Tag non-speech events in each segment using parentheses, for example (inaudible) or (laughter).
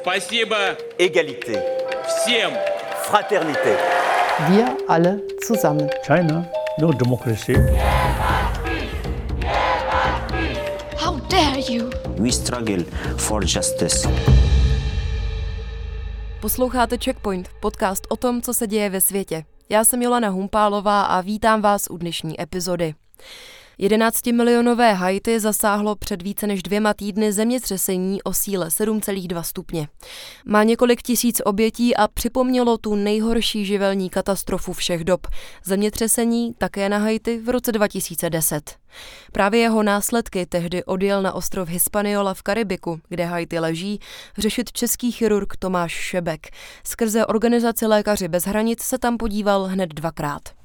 Спасибо égalité, всем! fraternité. Wir alle zusammen. China, no democracy. How dare you! We struggle for justice. Posloucháte Checkpoint, podcast o tom, co se děje ve světě. Já jsem Jolana Humpálová a vítám vás u dnešní epizody. 11-milionové Haiti zasáhlo před více než dvěma týdny zemětřesení o síle 7,2 stupně. Má několik tisíc obětí a připomnělo tu nejhorší živelní katastrofu všech dob. Zemětřesení také na Haiti v roce 2010. Právě jeho následky tehdy odjel na ostrov Hispaniola v Karibiku, kde Haiti leží, řešit český chirurg Tomáš Šebek. Skrze organizaci Lékaři bez hranic se tam podíval hned dvakrát.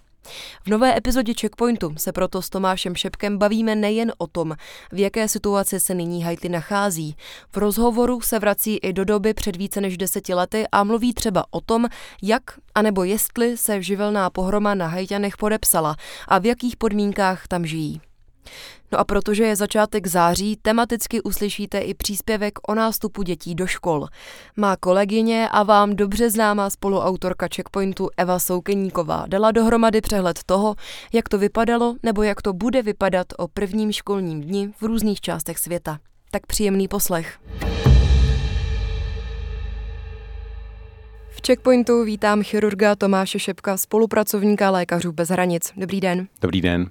V nové epizodě Checkpointu se proto s Tomášem Šepkem bavíme nejen o tom, v jaké situaci se nyní Haiti nachází. V rozhovoru se vrací i do doby před více než deseti lety a mluví třeba o tom, jak anebo jestli se živelná pohroma na Haitianech podepsala a v jakých podmínkách tam žijí. No a protože je začátek září, tematicky uslyšíte i příspěvek o nástupu dětí do škol. Má kolegyně a vám dobře známá spoluautorka Checkpointu Eva Soukeníková dala dohromady přehled toho, jak to vypadalo nebo jak to bude vypadat o prvním školním dni v různých částech světa. Tak příjemný poslech. V Checkpointu vítám chirurga Tomáše Šepka, spolupracovníka Lékařů bez hranic. Dobrý den. Dobrý den.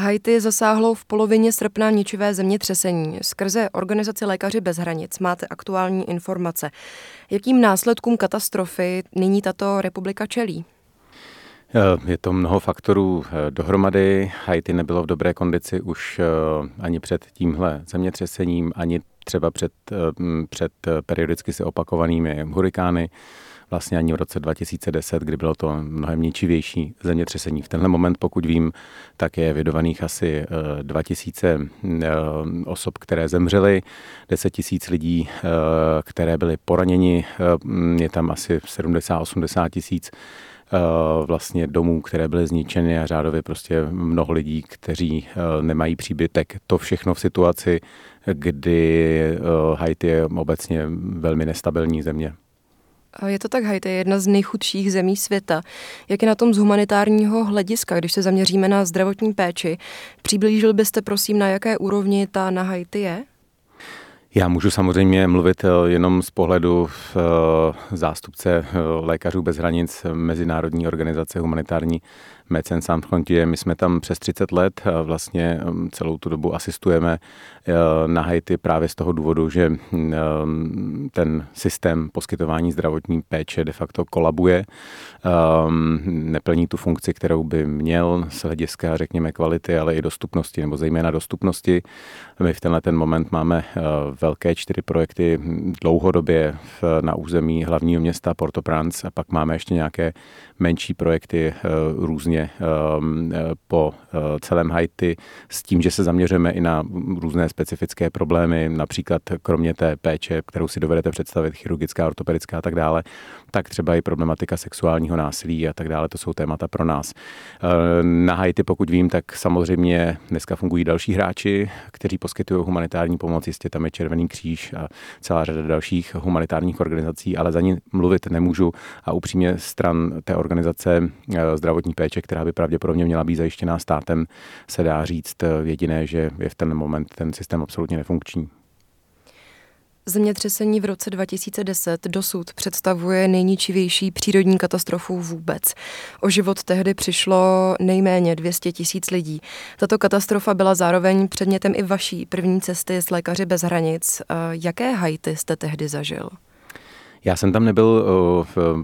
Haiti zasáhlo v polovině srpna ničivé zemětřesení. Skrze organizaci Lékaři bez hranic máte aktuální informace. Jakým následkům katastrofy nyní tato republika čelí? Je to mnoho faktorů dohromady. Haiti nebylo v dobré kondici už ani před tímhle zemětřesením, ani třeba před, před periodicky se opakovanými hurikány vlastně ani v roce 2010, kdy bylo to mnohem ničivější zemětřesení. V tenhle moment, pokud vím, tak je vědovaných asi 2000 osob, které zemřely, 10 tisíc lidí, které byly poraněni, je tam asi 70-80 tisíc vlastně domů, které byly zničeny a řádově prostě mnoho lidí, kteří nemají příbytek. To všechno v situaci, kdy Haiti je obecně velmi nestabilní země. Je to tak, Haiti je jedna z nejchudších zemí světa. Jak je na tom z humanitárního hlediska, když se zaměříme na zdravotní péči? Přiblížil byste prosím, na jaké úrovni ta na Haiti je? Já můžu samozřejmě mluvit jenom z pohledu zástupce Lékařů bez hranic Mezinárodní organizace humanitární Médecins Sans Frontier. My jsme tam přes 30 let, vlastně celou tu dobu asistujeme na Haiti právě z toho důvodu, že ten systém poskytování zdravotní péče de facto kolabuje, neplní tu funkci, kterou by měl z hlediska, řekněme, kvality, ale i dostupnosti, nebo zejména dostupnosti. My v tenhle ten moment máme velké čtyři projekty dlouhodobě na území hlavního města Port-au-Prince a pak máme ještě nějaké menší projekty různě po celém Haiti s tím, že se zaměřujeme i na různé specifické problémy, například kromě té péče, kterou si dovedete představit, chirurgická, ortopedická a tak dále, tak třeba i problematika sexuálního násilí a tak dále, to jsou témata pro nás. Na Haiti, pokud vím, tak samozřejmě dneska fungují další hráči, kteří poskytují humanitární pomoc, jistě tam je Červený kříž a celá řada dalších humanitárních organizací, ale za ní mluvit nemůžu a upřímně stran té organizace zdravotní péče, která by pravděpodobně měla být zajištěná státem, se dá říct jediné, že je v ten moment ten systém absolutně nefunkční. Zemětřesení v roce 2010 dosud představuje nejničivější přírodní katastrofu vůbec. O život tehdy přišlo nejméně 200 tisíc lidí. Tato katastrofa byla zároveň předmětem i vaší první cesty s Lékaři bez hranic. Jaké Haiti jste tehdy zažil? Já jsem tam nebyl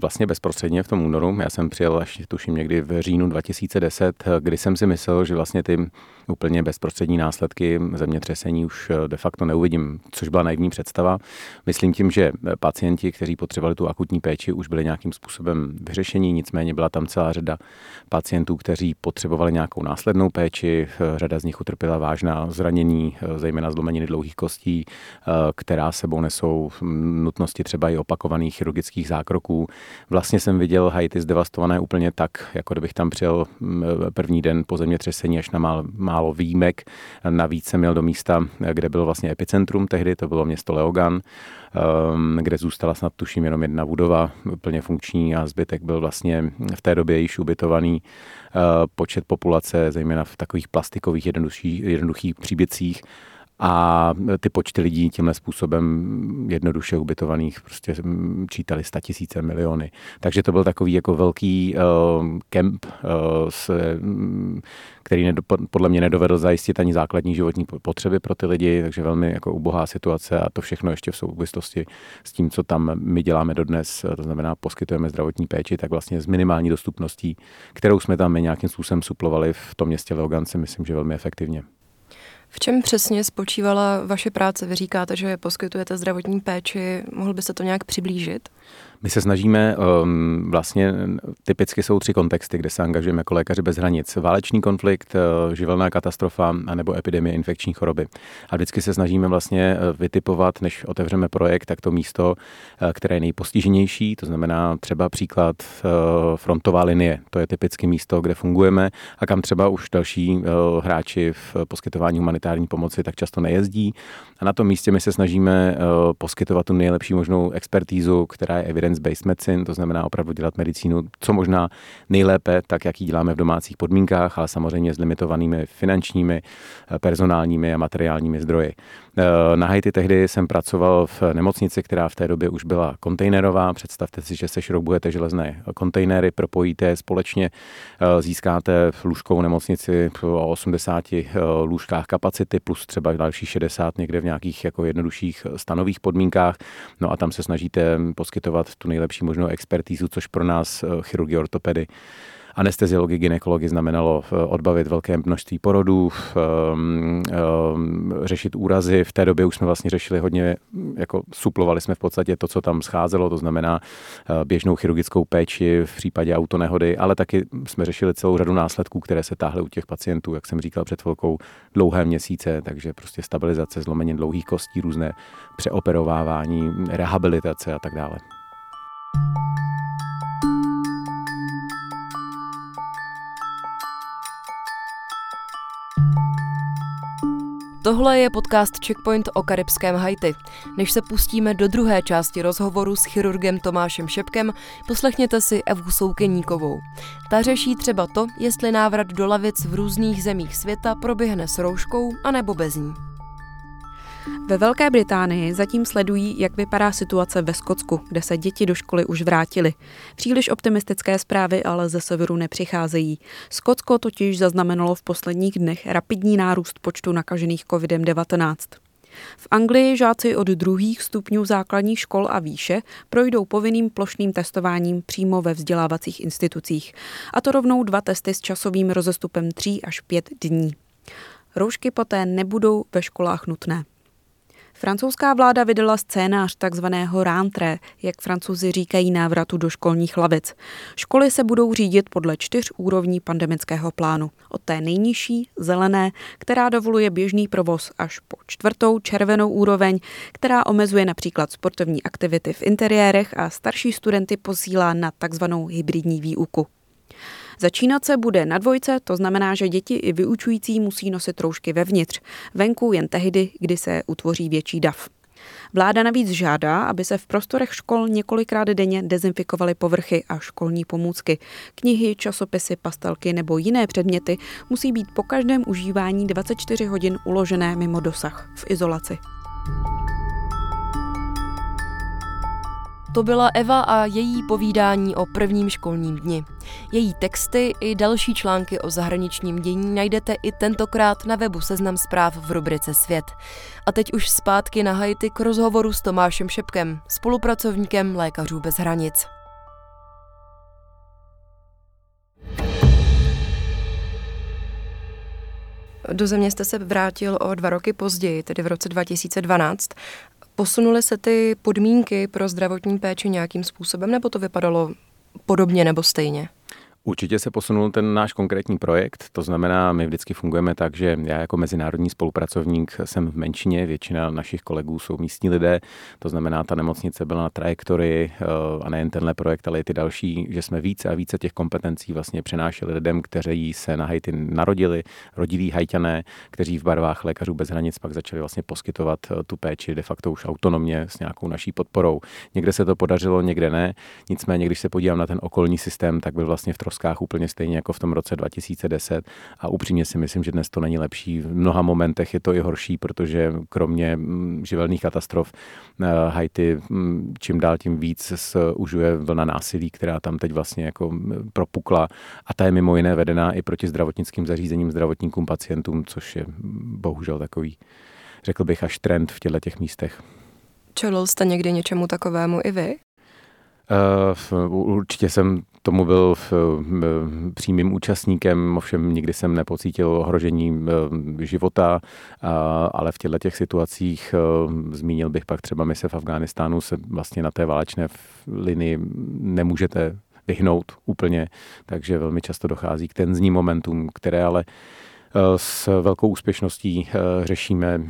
vlastně bezprostředně v tom únoru, já jsem přijel až tuším někdy v říjnu 2010, kdy jsem si myslel, že vlastně ty úplně bezprostřední následky zemětřesení už de facto neuvidím, což byla naivní představa. Myslím tím, že pacienti, kteří potřebovali tu akutní péči, už byli nějakým způsobem vyřešení, nicméně byla tam celá řada pacientů, kteří potřebovali nějakou následnou péči, řada z nich utrpěla vážná zranění, zejména zlomeniny dlouhých kostí, která sebou nesou nutnosti třeba i opakovaných chirurgických zákroků. Vlastně jsem viděl Haiti zdevastované úplně tak, jako kdybych tam přijel první den po zemětřesení až na málo výjimek. Navíc jsem měl do místa, kde bylo vlastně epicentrum tehdy, to bylo město Leogan, ehm, kde zůstala snad tuším jenom jedna budova plně funkční a zbytek byl vlastně v té době již ubytovaný eh, počet populace, zejména v takových plastikových jednoduchých, jednoduchých příběcích a ty počty lidí tímhle způsobem jednoduše ubytovaných prostě čítali sta tisíce miliony. Takže to byl takový jako velký uh, kemp, uh, s, který nedo, podle mě nedovedl zajistit ani základní životní potřeby pro ty lidi, takže velmi jako ubohá situace a to všechno ještě v souvislosti s tím, co tam my děláme dodnes, to znamená poskytujeme zdravotní péči, tak vlastně s minimální dostupností, kterou jsme tam my nějakým způsobem suplovali v tom městě Leogance, myslím, že velmi efektivně. V čem přesně spočívala vaše práce? Vy říkáte, že poskytujete zdravotní péči. Mohl byste to nějak přiblížit? My se snažíme, um, vlastně typicky jsou tři kontexty, kde se angažujeme jako lékaři bez hranic. Válečný konflikt, uh, živelná katastrofa anebo epidemie infekční choroby. A vždycky se snažíme vlastně uh, vytipovat, než otevřeme projekt, tak to místo, uh, které je nejpostiženější, to znamená třeba příklad frontová linie. To je typicky místo, kde fungujeme a kam třeba už další hráči v poskytování humanitární pomoci tak často nejezdí. A na tom místě my se snažíme poskytovat tu nejlepší možnou expertízu, která je evidence-based medicine, to znamená opravdu dělat medicínu co možná nejlépe, tak jak ji děláme v domácích podmínkách, ale samozřejmě s limitovanými finančními, eh, personálními a materiálními zdroji. Eh, na Haiti tehdy jsem pracoval v nemocnici, která v té době už byla kontejnerová. Představte si, že se šroubujete železné kontejnery, propojíte společně, eh, získáte v lůžkovou nemocnici o 80 lůžkách kapacity plus třeba další 60 někde v nějakých jako jednodušších stanových podmínkách. No a tam se snažíte poskytovat tu nejlepší možnou expertízu, což pro nás eh, chirurgi ortopedy anesteziologii, ginekologi znamenalo eh, odbavit velké množství porodů, um, um, řešit úrazy. V té době už jsme vlastně řešili hodně, jako suplovali jsme v podstatě to, co tam scházelo, to znamená běžnou chirurgickou péči v případě autonehody, ale taky jsme řešili celou řadu následků, které se táhly u těch pacientů, jak jsem říkal před chvilkou, dlouhé měsíce, takže prostě stabilizace, zlomenin dlouhých kostí, různé přeoperovávání, rehabilitace a tak dále. Tohle je podcast Checkpoint o karibském Haiti. Než se pustíme do druhé části rozhovoru s chirurgem Tomášem Šepkem, poslechněte si Evu Soukeníkovou. Ta řeší třeba to, jestli návrat do lavic v různých zemích světa proběhne s rouškou anebo bez ní. Ve Velké Británii zatím sledují, jak vypadá situace ve Skotsku, kde se děti do školy už vrátily. Příliš optimistické zprávy ale ze severu nepřicházejí. Skotsko totiž zaznamenalo v posledních dnech rapidní nárůst počtu nakažených COVID-19. V Anglii žáci od druhých stupňů základních škol a výše projdou povinným plošným testováním přímo ve vzdělávacích institucích. A to rovnou dva testy s časovým rozestupem 3 až 5 dní. Roušky poté nebudou ve školách nutné. Francouzská vláda vydala scénář takzvaného rántré, jak francouzi říkají návratu do školních lavic. Školy se budou řídit podle čtyř úrovní pandemického plánu. Od té nejnižší, zelené, která dovoluje běžný provoz, až po čtvrtou, červenou úroveň, která omezuje například sportovní aktivity v interiérech a starší studenty posílá na takzvanou hybridní výuku. Začínat se bude na dvojce, to znamená, že děti i vyučující musí nosit roušky vevnitř. Venku jen tehdy, kdy se utvoří větší dav. Vláda navíc žádá, aby se v prostorech škol několikrát denně dezinfikovaly povrchy a školní pomůcky. Knihy, časopisy, pastelky nebo jiné předměty musí být po každém užívání 24 hodin uložené mimo dosah v izolaci. To byla Eva a její povídání o prvním školním dni. Její texty i další články o zahraničním dění najdete i tentokrát na webu Seznam zpráv v rubrice Svět. A teď už zpátky na Haiti k rozhovoru s Tomášem Šepkem, spolupracovníkem Lékařů bez hranic. Do země jste se vrátil o dva roky později, tedy v roce 2012. Posunuly se ty podmínky pro zdravotní péči nějakým způsobem, nebo to vypadalo podobně nebo stejně? Určitě se posunul ten náš konkrétní projekt, to znamená, my vždycky fungujeme tak, že já jako mezinárodní spolupracovník jsem v menšině, většina našich kolegů jsou místní lidé, to znamená, ta nemocnice byla na trajektorii eh, a nejen tenhle projekt, ale i ty další, že jsme více a více těch kompetencí vlastně přenášeli lidem, kteří se na Haiti narodili, rodilí hajťané, kteří v barvách lékařů bez hranic pak začali vlastně poskytovat eh, tu péči de facto už autonomně s nějakou naší podporou. Někde se to podařilo, někde ne. Nicméně, když se podívám na ten okolní systém, tak byl vlastně v troskách úplně stejně jako v tom roce 2010 a upřímně si myslím, že dnes to není lepší. V mnoha momentech je to i horší, protože kromě mm, živelných katastrof eh, Haiti mm, čím dál tím víc užuje vlna násilí, která tam teď vlastně jako mm, propukla a ta je mimo jiné vedená i proti zdravotnickým zařízením, zdravotníkům, pacientům, což je bohužel takový, řekl bych, až trend v těchto těch místech. Čelil jste někdy něčemu takovému i vy? Uh, určitě jsem tomu byl v, přímým účastníkem, ovšem nikdy jsem nepocítil ohrožení života, ale v těchto těch situacích zmínil bych pak třeba mise v Afghánistánu se vlastně na té válečné linii nemůžete vyhnout úplně, takže velmi často dochází k tenzním momentům, které ale Eh, s velkou úspěšností eh, řešíme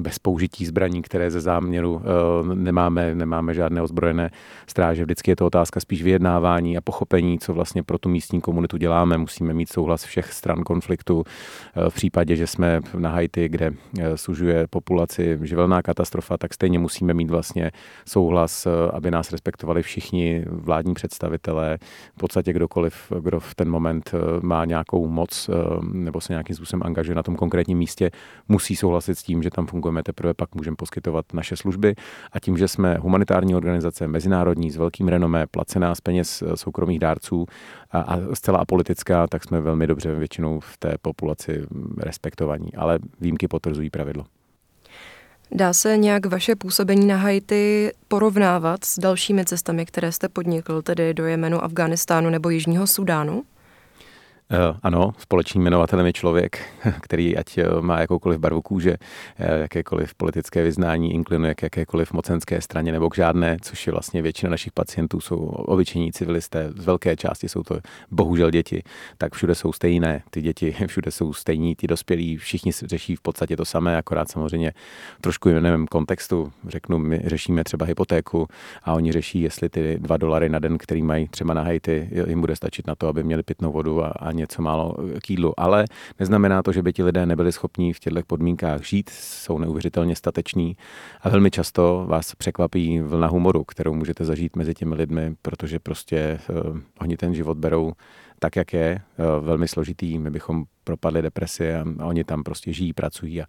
bez použití zbraní, které ze záměru eh, nemáme, nemáme žádné ozbrojené stráže. Vždycky je to otázka spíš vyjednávání a pochopení, co vlastně pro tu místní komunitu děláme. Musíme mít souhlas všech stran konfliktu. V případě, že jsme na Haiti, kde sužuje populaci živelná katastrofa, tak stejně musíme mít vlastně souhlas, aby nás respektovali všichni vládní představitelé, v podstatě kdokoliv, kdo v ten moment má nějakou moc nebo se nějakým způsobem způsobem angažuje na tom konkrétním místě, musí souhlasit s tím, že tam fungujeme, teprve pak můžeme poskytovat naše služby. A tím, že jsme humanitární organizace, mezinárodní, s velkým renomé, placená z peněz eh, soukromých dárců a, a zcela apolitická, tak jsme velmi dobře většinou v té populaci mm, respektovaní. Ale výjimky potvrzují pravidlo. Dá se nějak vaše působení na Haiti porovnávat s dalšími cestami, které jste podnikl, tedy do Jemenu, Afganistánu nebo Jižního Sudánu? Eh, ano, společným jmenovatelem je člověk, (laughs) který ať eh, má jakoukoliv barvu kůže, eh, jakékoliv politické vyznání, inklinuje k jakékoliv mocenské straně nebo k žádné, což je vlastně většina našich pacientů jsou obyčejní civilisté, z velké části jsou to bohužel děti, tak všude jsou stejné, ty děti (laughs) všude jsou stejní, ty dospělí, všichni řeší v podstatě to samé, akorát samozřejmě trošku jiném kontextu, řeknu, my řešíme třeba hypotéku a oni řeší, jestli ty dva dolary na den, který mají třeba na Haiti, jim bude stačit na to, aby měli pitnou vodu a, a něco málo k jídlu. Ale neznamená to, že by ti lidé nebyli schopni v těchto podmínkách žít, jsou neuvěřitelně stateční a velmi často vás překvapí vlna humoru, kterou můžete zažít mezi těmi lidmi, protože prostě uh, oni ten život berou tak, jak je, eh, velmi složitý. My bychom propadli depresi a, oni tam prostě žijí, pracují a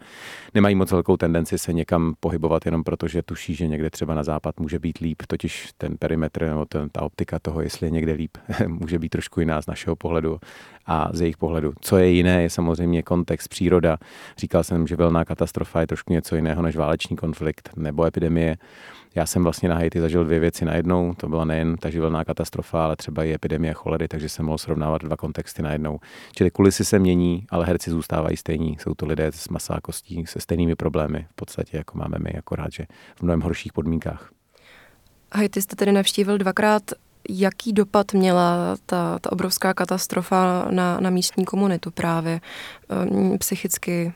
nemají moc velkou tendenci se někam pohybovat jenom proto, že tuší, že někde třeba na západ může být líp, totiž ten perimetr nebo ten, ta optika toho, jestli je někde líp, (laughs) může být trošku jiná z našeho pohledu a z jejich pohledu. Co je jiné, je samozřejmě kontext, příroda. Říkal jsem, že velná katastrofa je trošku něco jiného než válečný konflikt nebo epidemie. Já jsem vlastně na Haiti zažil dvě věci najednou. To byla nejen ta živelná katastrofa, ale třeba i epidemie cholery, takže jsem mohl srovnávat dva kontexty najednou. Čili kulisy se mění, ale herci zůstávají stejní. Jsou to lidé s masákostí, se stejnými problémy, v podstatě jako máme my, akorát, že v mnohem horších podmínkách. Haiti jste tedy navštívil dvakrát. Jaký dopad měla ta, ta obrovská katastrofa na, na místní komunitu právě ehm, psychicky,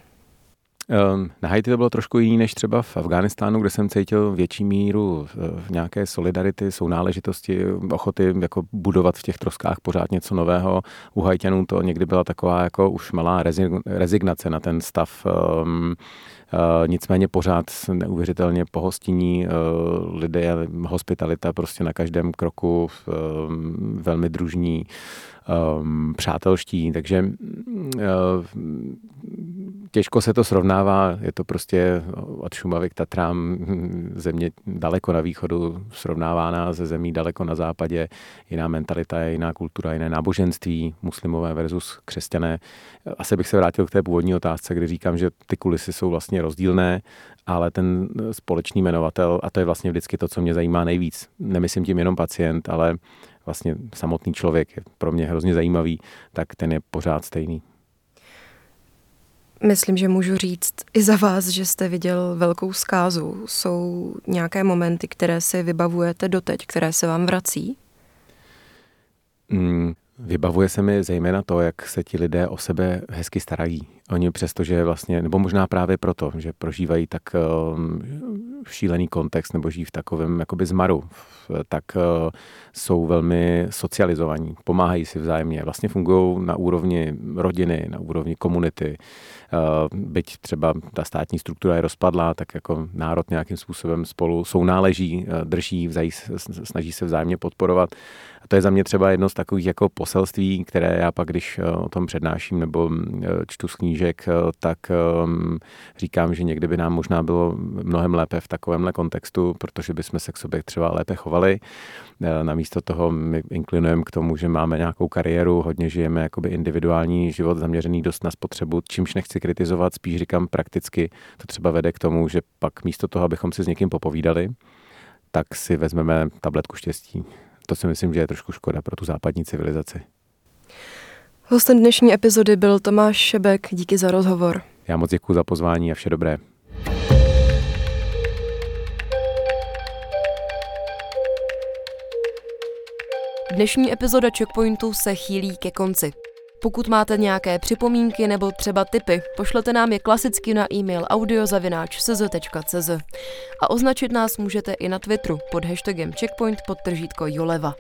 na Haiti to bylo trošku jiný než třeba v Afghánistánu, kde jsem cítil větší míru eh, nějaké solidarity, sounáležitosti, ochoty jako budovat v těch troskách pořád něco nového. U Haitianů to někdy byla taková jako už malá rezignace na ten stav um, nicméně pořád neuvěřitelně pohostinní lidé, hospitalita prostě na každém kroku, velmi družní, přátelští, takže těžko se to srovnává, je to prostě od Šumavy k Tatrám. Země daleko na východu srovnávána ze zemí daleko na západě, jiná mentalita, jiná kultura, jiné náboženství, muslimové versus křesťané. Asi bych se vrátil k té původní otázce, kdy říkám, že ty kulisy jsou vlastně rozdílné, ale ten společný jmenovatel, a to je vlastně vždycky to, co mě zajímá nejvíc, nemyslím tím jenom pacient, ale vlastně samotný člověk je pro mě hrozně zajímavý, tak ten je pořád stejný. Myslím, že můžu říct i za vás, že jste viděl velkou zkázu. Jsou nějaké momenty, které si vybavujete doteď, které se vám vrací? Mm, Vybavuje se mi zejména to, jak se ti lidé o sebe hezky starají. Oni přestože vlastně, nebo možná právě proto, že prožívají tak um, šílený kontext nebo žijí v takovém jakoby zmaru, tak uh, jsou velmi socializovaní, pomáhají si vzájemně, vlastně fungují na úrovni rodiny, na úrovni komunity. Uh, byť třeba ta státní struktura je rozpadlá, tak jako národ nějakým způsobem spolu sounáleží, uh, drží, vzají, snaží se vzájemně podporovat. A to je za mě třeba jedno z takových jako poselství, které já pak, když o tom přednáším nebo čtu z knížek, tak říkám, že někdy by nám možná bylo mnohem lépe v takovémhle kontextu, protože bychom se k sobě třeba lépe chovali. Namísto toho my inklinujeme k tomu, že máme nějakou kariéru, hodně žijeme jakoby individuální život zaměřený dost na spotřebu, čímž nechci kritizovat, spíš říkám prakticky, to třeba vede k tomu, že pak místo toho, abychom si s někým popovídali, tak si vezmeme tabletku štěstí to si myslím, že je trošku škoda pro tu západní civilizaci. Hostem dnešní epizody byl Tomáš Šebek. Díky za rozhovor. Já moc děkuji za pozvání a vše dobré. Dnešní epizoda Checkpointu se chýlí ke konci. Pokud máte nějaké připomínky nebo třeba tipy, pošlete nám je klasicky na e-mail audiozavináč.cz a označit nás můžete i na Twitteru pod hashtagem checkpoint podtržítko Joleva.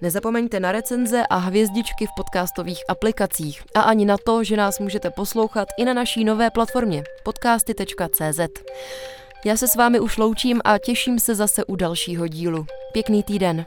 Nezapomeňte na recenze a hvězdičky v podcastových aplikacích a ani na to, že nás můžete poslouchat i na naší nové platformě podcasty.cz. Já se s vámi už loučím a těším se zase u dalšího dílu. Pěkný týden.